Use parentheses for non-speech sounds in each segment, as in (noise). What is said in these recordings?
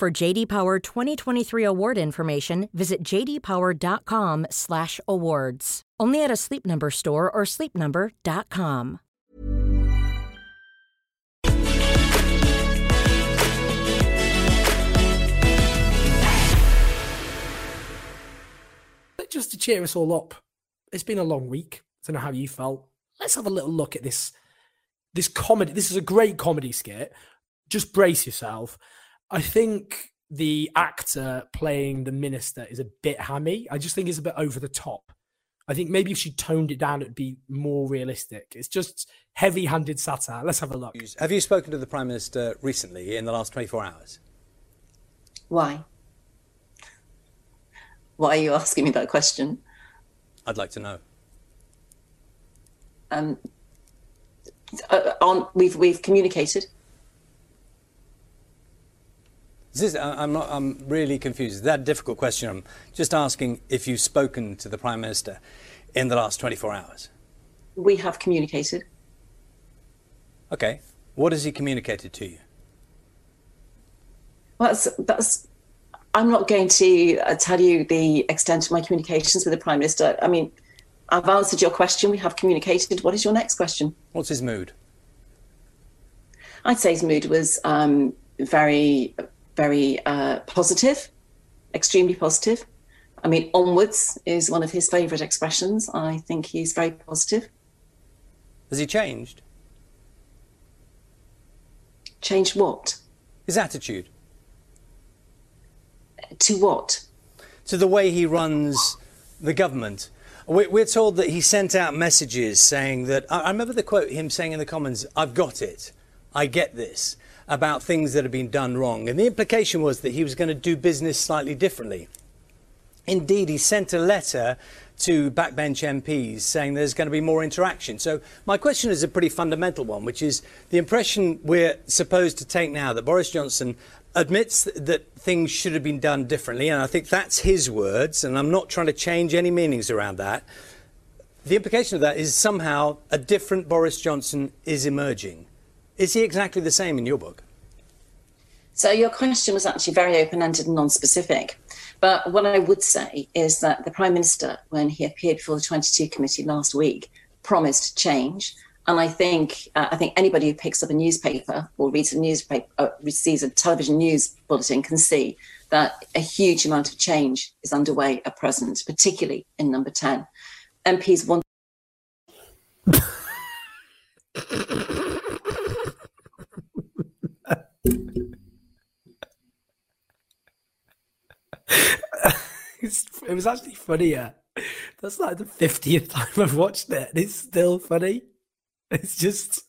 For JD Power 2023 award information, visit jdpower.com/awards. Only at a Sleep Number store or sleepnumber.com. But just to cheer us all up, it's been a long week. I don't know how you felt. Let's have a little look at this. This comedy. This is a great comedy skit. Just brace yourself. I think the actor playing the minister is a bit hammy. I just think it's a bit over the top. I think maybe if she toned it down, it'd be more realistic. It's just heavy-handed satire. Let's have a look. Have you spoken to the Prime Minister recently in the last 24 hours? Why? Why are you asking me that question? I'd like to know. Um, uh, on we've we've communicated. This I'm not. I'm really confused. Is that a difficult question? I'm just asking if you've spoken to the Prime Minister in the last 24 hours. We have communicated. Okay. What has he communicated to you? Well, that's that's. I'm not going to uh, tell you the extent of my communications with the Prime Minister. I mean, I've answered your question. We have communicated. What is your next question? What's his mood? I'd say his mood was um, very very uh, positive, extremely positive. I mean, onwards is one of his favourite expressions. I think he's very positive. Has he changed? Changed what? His attitude. To what? To the way he runs the government. We're told that he sent out messages saying that. I remember the quote, him saying in the Commons, I've got it. I get this about things that have been done wrong. And the implication was that he was going to do business slightly differently. Indeed, he sent a letter to backbench MPs saying there's going to be more interaction. So, my question is a pretty fundamental one, which is the impression we're supposed to take now that Boris Johnson admits that things should have been done differently, and I think that's his words, and I'm not trying to change any meanings around that. The implication of that is somehow a different Boris Johnson is emerging. Is he exactly the same in your book? So your question was actually very open-ended and non-specific. But what I would say is that the Prime Minister, when he appeared before the 22 committee last week, promised change. And I think uh, I think anybody who picks up a newspaper or reads a newspaper, uh, receives a television news bulletin, can see that a huge amount of change is underway at present, particularly in Number 10. MPs want. (laughs) it was actually funnier. That's like the 50th time I've watched it. It's still funny. It's just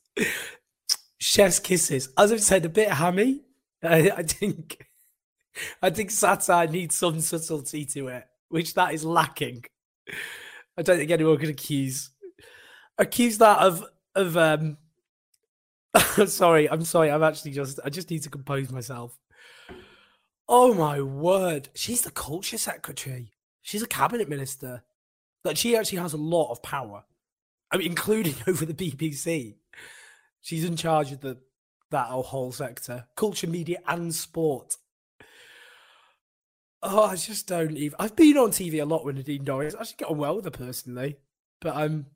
chef's kisses. As I've said, a bit hammy. I, I think I think satire needs some subtlety to it, which that is lacking. I don't think anyone could accuse accuse that of of um (laughs) sorry, I'm sorry, I'm actually just I just need to compose myself. Oh my word. She's the culture secretary. She's a cabinet minister. Like she actually has a lot of power. I mean, including (laughs) over the BBC. She's in charge of the that whole sector. Culture, media, and sport. Oh, I just don't even I've been on TV a lot with Nadine Dorries. I actually get on well with her personally. But I'm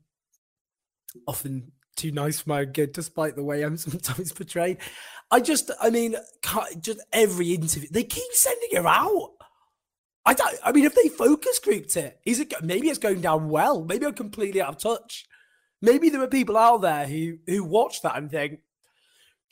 often too nice for my own good, despite the way I'm (laughs) sometimes portrayed. I just, I mean, just every interview, they keep sending her out. I don't, I mean, if they focus grouped it, is it, maybe it's going down well. Maybe I'm completely out of touch. Maybe there are people out there who, who watch that and think,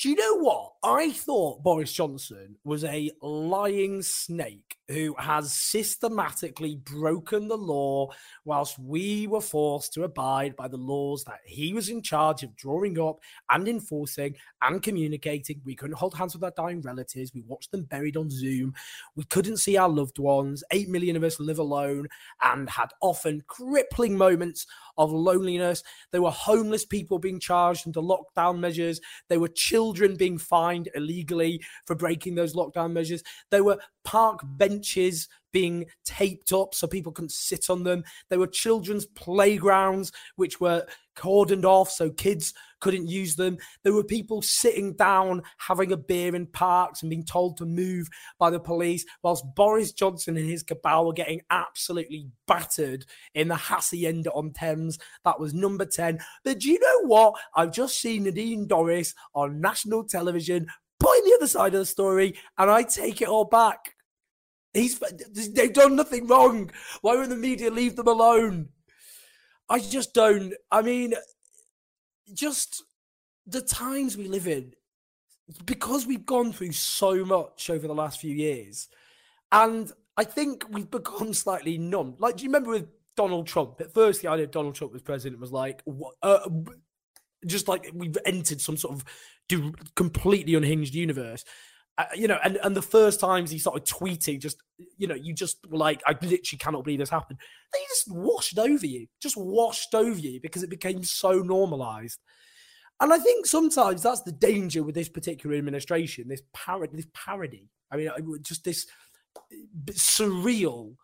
do you know what? I thought Boris Johnson was a lying snake who has systematically broken the law whilst we were forced to abide by the laws that he was in charge of drawing up and enforcing and communicating. We couldn't hold hands with our dying relatives. We watched them buried on Zoom. We couldn't see our loved ones. Eight million of us live alone and had often crippling moments of loneliness. There were homeless people being charged under lockdown measures. There were children being fined illegally for breaking those lockdown measures. There were park benches being taped up so people couldn't sit on them. There were children's playgrounds which were cordoned off so kids couldn't use them. There were people sitting down having a beer in parks and being told to move by the police, whilst Boris Johnson and his cabal were getting absolutely battered in the Hacienda on Thames. That was number 10. But do you know what? I've just seen Nadine Dorries on national television putting the other side of the story, and I take it all back. He's they've done nothing wrong. Why would the media leave them alone? I just don't. I mean, just the times we live in, because we've gone through so much over the last few years, and I think we've become (laughs) slightly numb. Like, do you remember with Donald Trump? At first, the idea of Donald Trump was president was like, uh, just like we've entered some sort of completely unhinged universe. Uh, you know, and, and the first times he started tweeting, just, you know, you just were like, I literally cannot believe this happened. They just washed over you, just washed over you because it became so normalized. And I think sometimes that's the danger with this particular administration, this this parody. I mean, just this surreal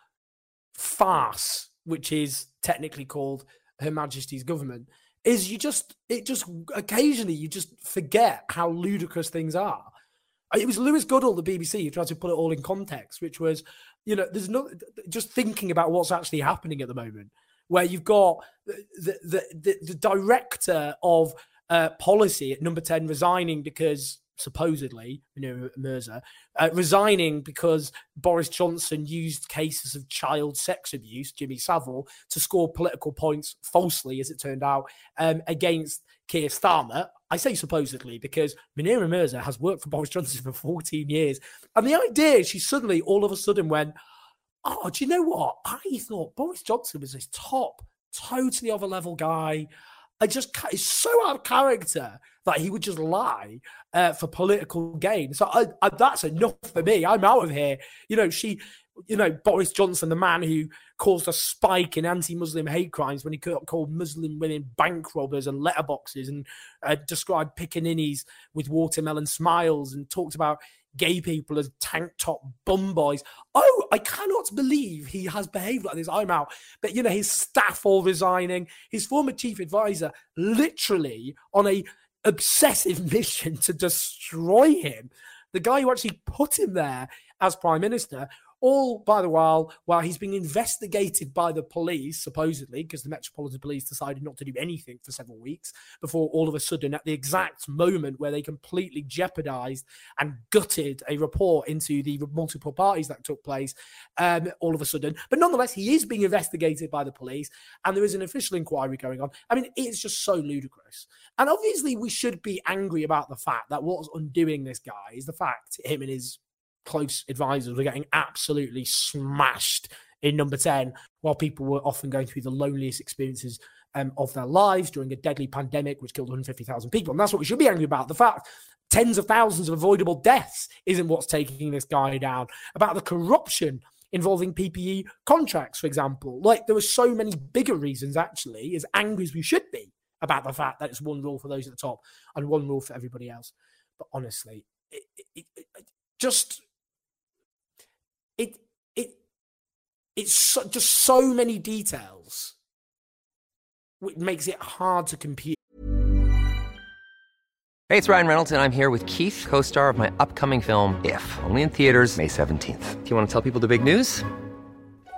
farce, which is technically called Her Majesty's government, is you just, it just occasionally you just forget how ludicrous things are. It was Lewis Goodall, the BBC, who tried to put it all in context, which was, you know, there's no just thinking about what's actually happening at the moment, where you've got the the the, the director of uh, policy at Number Ten resigning because supposedly, you know, Mirza, uh, resigning because Boris Johnson used cases of child sex abuse, Jimmy Savile, to score political points falsely, as it turned out, um, against Keir Starmer. I say supposedly because Munira Mirza has worked for Boris Johnson (laughs) for 14 years. And the idea she suddenly, all of a sudden, went, Oh, do you know what? I thought Boris Johnson was this top, totally other level guy. I just, it's so out of character that he would just lie uh, for political gain. So I, I, that's enough for me. I'm out of here. You know, she, you know, Boris Johnson, the man who caused a spike in anti-Muslim hate crimes when he called Muslim women bank robbers and letterboxes and uh, described pickaninnies with watermelon smiles and talked about gay people as tank top bum boys. Oh, I cannot believe he has behaved like this. I'm out. But you know, his staff all resigning, his former chief advisor literally on a obsessive (laughs) mission to destroy him. The guy who actually put him there as prime minister all by the while, while he's being investigated by the police, supposedly, because the Metropolitan Police decided not to do anything for several weeks before all of a sudden, at the exact moment where they completely jeopardized and gutted a report into the multiple parties that took place, um, all of a sudden. But nonetheless, he is being investigated by the police and there is an official inquiry going on. I mean, it's just so ludicrous. And obviously, we should be angry about the fact that what's undoing this guy is the fact him and his close advisors were getting absolutely smashed in number 10, while people were often going through the loneliest experiences um, of their lives during a deadly pandemic which killed 150,000 people. And that's what we should be angry about. The fact tens of thousands of avoidable deaths isn't what's taking this guy down. About the corruption involving PPE contracts, for example. Like there were so many bigger reasons, actually, as angry as we should be about the fact that it's one rule for those at the top and one rule for everybody else. But honestly, it, it, it, just it it it's so, just so many details which makes it hard to compute. Hey it's ryan reynolds and i'm here with keith co-star of my upcoming film if only in theaters may 17th do you want to tell people the big news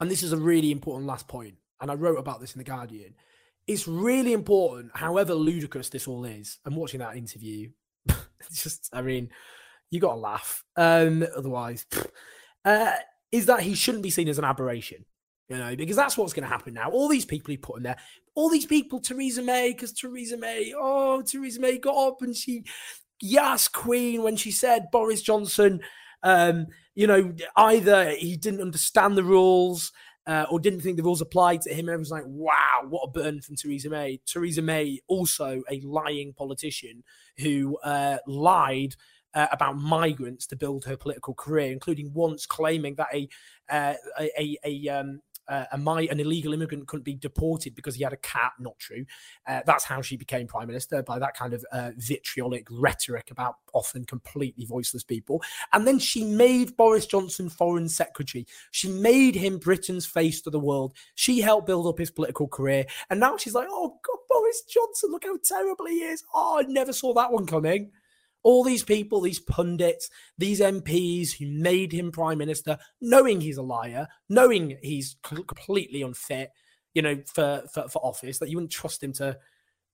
and this is a really important last point, and I wrote about this in The Guardian. It's really important, however ludicrous this all is. I'm watching that interview. (laughs) it's just, I mean, you got to laugh. Um, otherwise, (laughs) uh, is that he shouldn't be seen as an aberration you know, because that's what's going to happen now. All these people he put in there, all these people, Theresa May, because Theresa May, oh, Theresa May got up and she, yes, Queen, when she said Boris Johnson, um, you know, either he didn't understand the rules uh, or didn't think the rules applied to him. Everyone's like, wow, what a burn from Theresa May. Theresa May, also a lying politician who uh, lied uh, about migrants to build her political career, including once claiming that a uh, a, a, a um, uh, a my an illegal immigrant couldn't be deported because he had a cat. Not true. Uh, that's how she became prime minister by that kind of uh, vitriolic rhetoric about often completely voiceless people. And then she made Boris Johnson foreign secretary. She made him Britain's face to the world. She helped build up his political career, and now she's like, "Oh God, Boris Johnson, look how terrible he is." Oh, I never saw that one coming all these people, these pundits, these MPs who made him prime minister, knowing he's a liar, knowing he's completely unfit, you know, for, for, for office, that you wouldn't trust him to,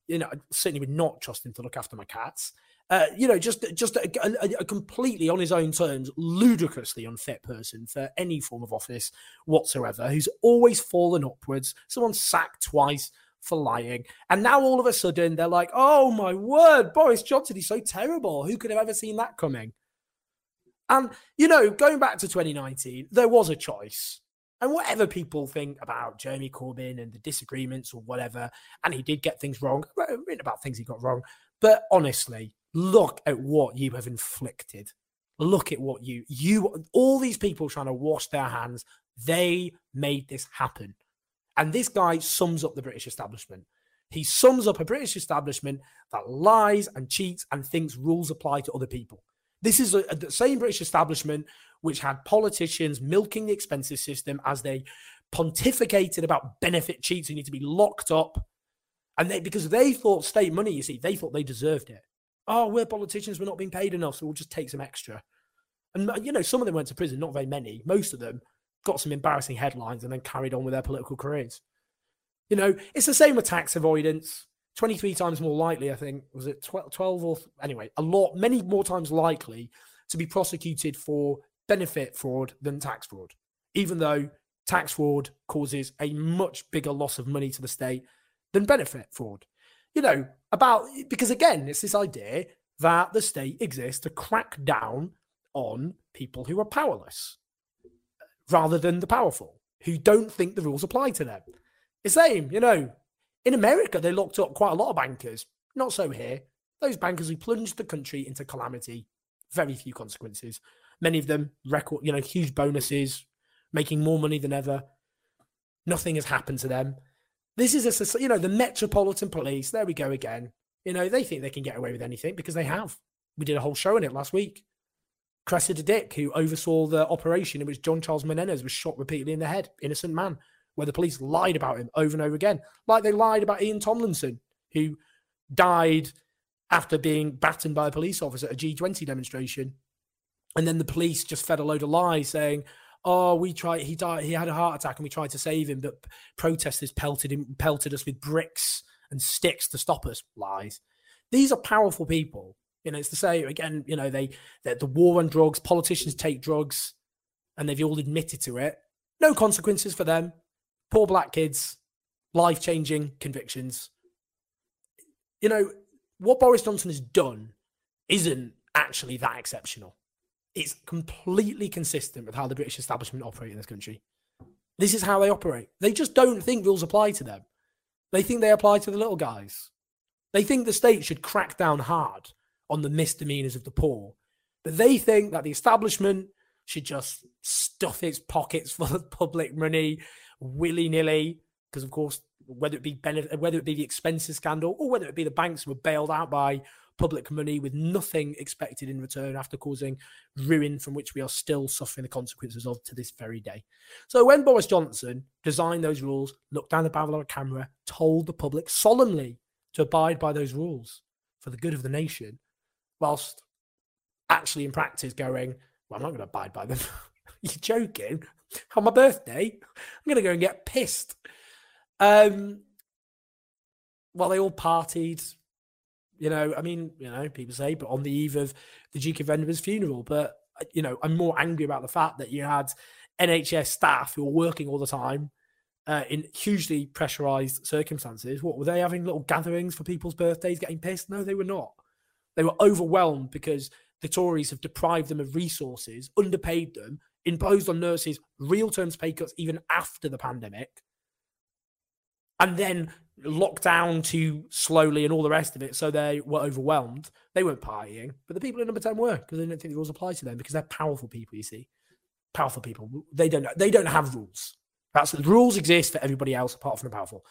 you know, certainly would not trust him to look after my cats. Uh, you know, just just a, a, a, completely on his own terms, ludicrously unfit person for any form of office whatsoever, who's always fallen upwards. Someone sacked twice, for lying. And now all of a sudden they're like, oh my word, Boris Johnson, he's so terrible. Who could have ever seen that coming? And, you know, going back to 2019, there was a choice. And whatever people think about Jeremy Corbyn and the disagreements or whatever, and he did get things wrong, written about things he got wrong. But honestly, look at what you have inflicted. Look at what you, you, all these people trying to wash their hands, they made this happen. And this guy sums up the British establishment. He sums up a British establishment that lies and cheats and thinks rules apply to other people. This is a, the same British establishment which had politicians milking the expenses system as they pontificated about benefit cheats who need to be locked up. And they, because they thought state money, you see, they thought they deserved it. Oh, we're politicians, we're not being paid enough, so we'll just take some extra. And, you know, some of them went to prison, not very many. Most of them got some embarrassing headlines and then carried on with their political careers. You know, it's the same with tax avoidance. 23 times more likely, I think, was it 12, 12 or anyway, a lot, many more times likely to be prosecuted for benefit fraud than tax fraud, even though tax fraud causes a much bigger loss of money to the state than benefit fraud. You know, about because again, it's this idea that the state exists to crack down on people who are powerless rather than the powerful who don't think the rules apply to them. The same, you know, in America, they locked up quite a lot of bankers. Not so here. Those bankers who plunged the country into calamity, very few consequences. Many of them record, you know, huge bonuses, making more money than ever. Nothing has happened to them. This is a, you know, the Metropolitan Police. There we go again. You know, they think they can get away with anything because they have. We did a whole show on it last week. Cressida Dick, who oversaw the operation in which John Charles Menezes was shot repeatedly in the head, innocent man, where the police lied about him over and over again, like they lied about Ian Tomlinson, who died after being battened by a police officer at a G20 demonstration. And then the police just fed a load of lies saying, oh, we tried, he died, he had a heart attack and we tried to save him, but protesters pelted him, pelted us with bricks and sticks to stop us. Lies. These are powerful people you know, it's the same again. You know, they the war on drugs. Politicians take drugs, and they've all admitted to it. No consequences for them. Poor black kids, life changing convictions. You know what Boris Johnson has done isn't actually that exceptional. It's completely consistent with how the British establishment operate in this country. This is how they operate. They just don't think rules apply to them. They think they apply to the little guys. They think the state should crack down hard on the misdemeanors of the poor. But they think that the establishment should just stuff its pockets (laughs) full of public money willy nilly, because of course, whether it be benefit, whether it be the expenses scandal or whether it be the banks were bailed out by public money with nothing expected in return after causing ruin from which we are still suffering the consequences of to this very day. So when Boris Johnson designed those rules, looked down the barrel of a camera, told the public solemnly to abide by those rules for the good of the nation, whilst actually in practice going, well, I'm not going to abide by them. (laughs) You're joking. On my birthday, I'm going to go and get pissed. Um, well, they all partied. You know, I mean, you know, people say, but on the eve of the Duke of Edinburgh's funeral. But, uh, you know, I'm more angry about the fact that you had NHS staff who were working all the time uh, in hugely pressurized circumstances. What were they having little gatherings for people's birthdays, getting pissed? No, they were not. They were overwhelmed because the Tories have deprived them of resources, underpaid them, imposed on nurses real terms pay cuts even after the pandemic, and then locked down too slowly and all the rest of it. So they were overwhelmed. They weren't partying, but the people in number 10 were because they didn't think the rules apply to them because they're powerful people, you see. Powerful people. They don't they don't have rules. That's rules exist for everybody else apart from the powerful.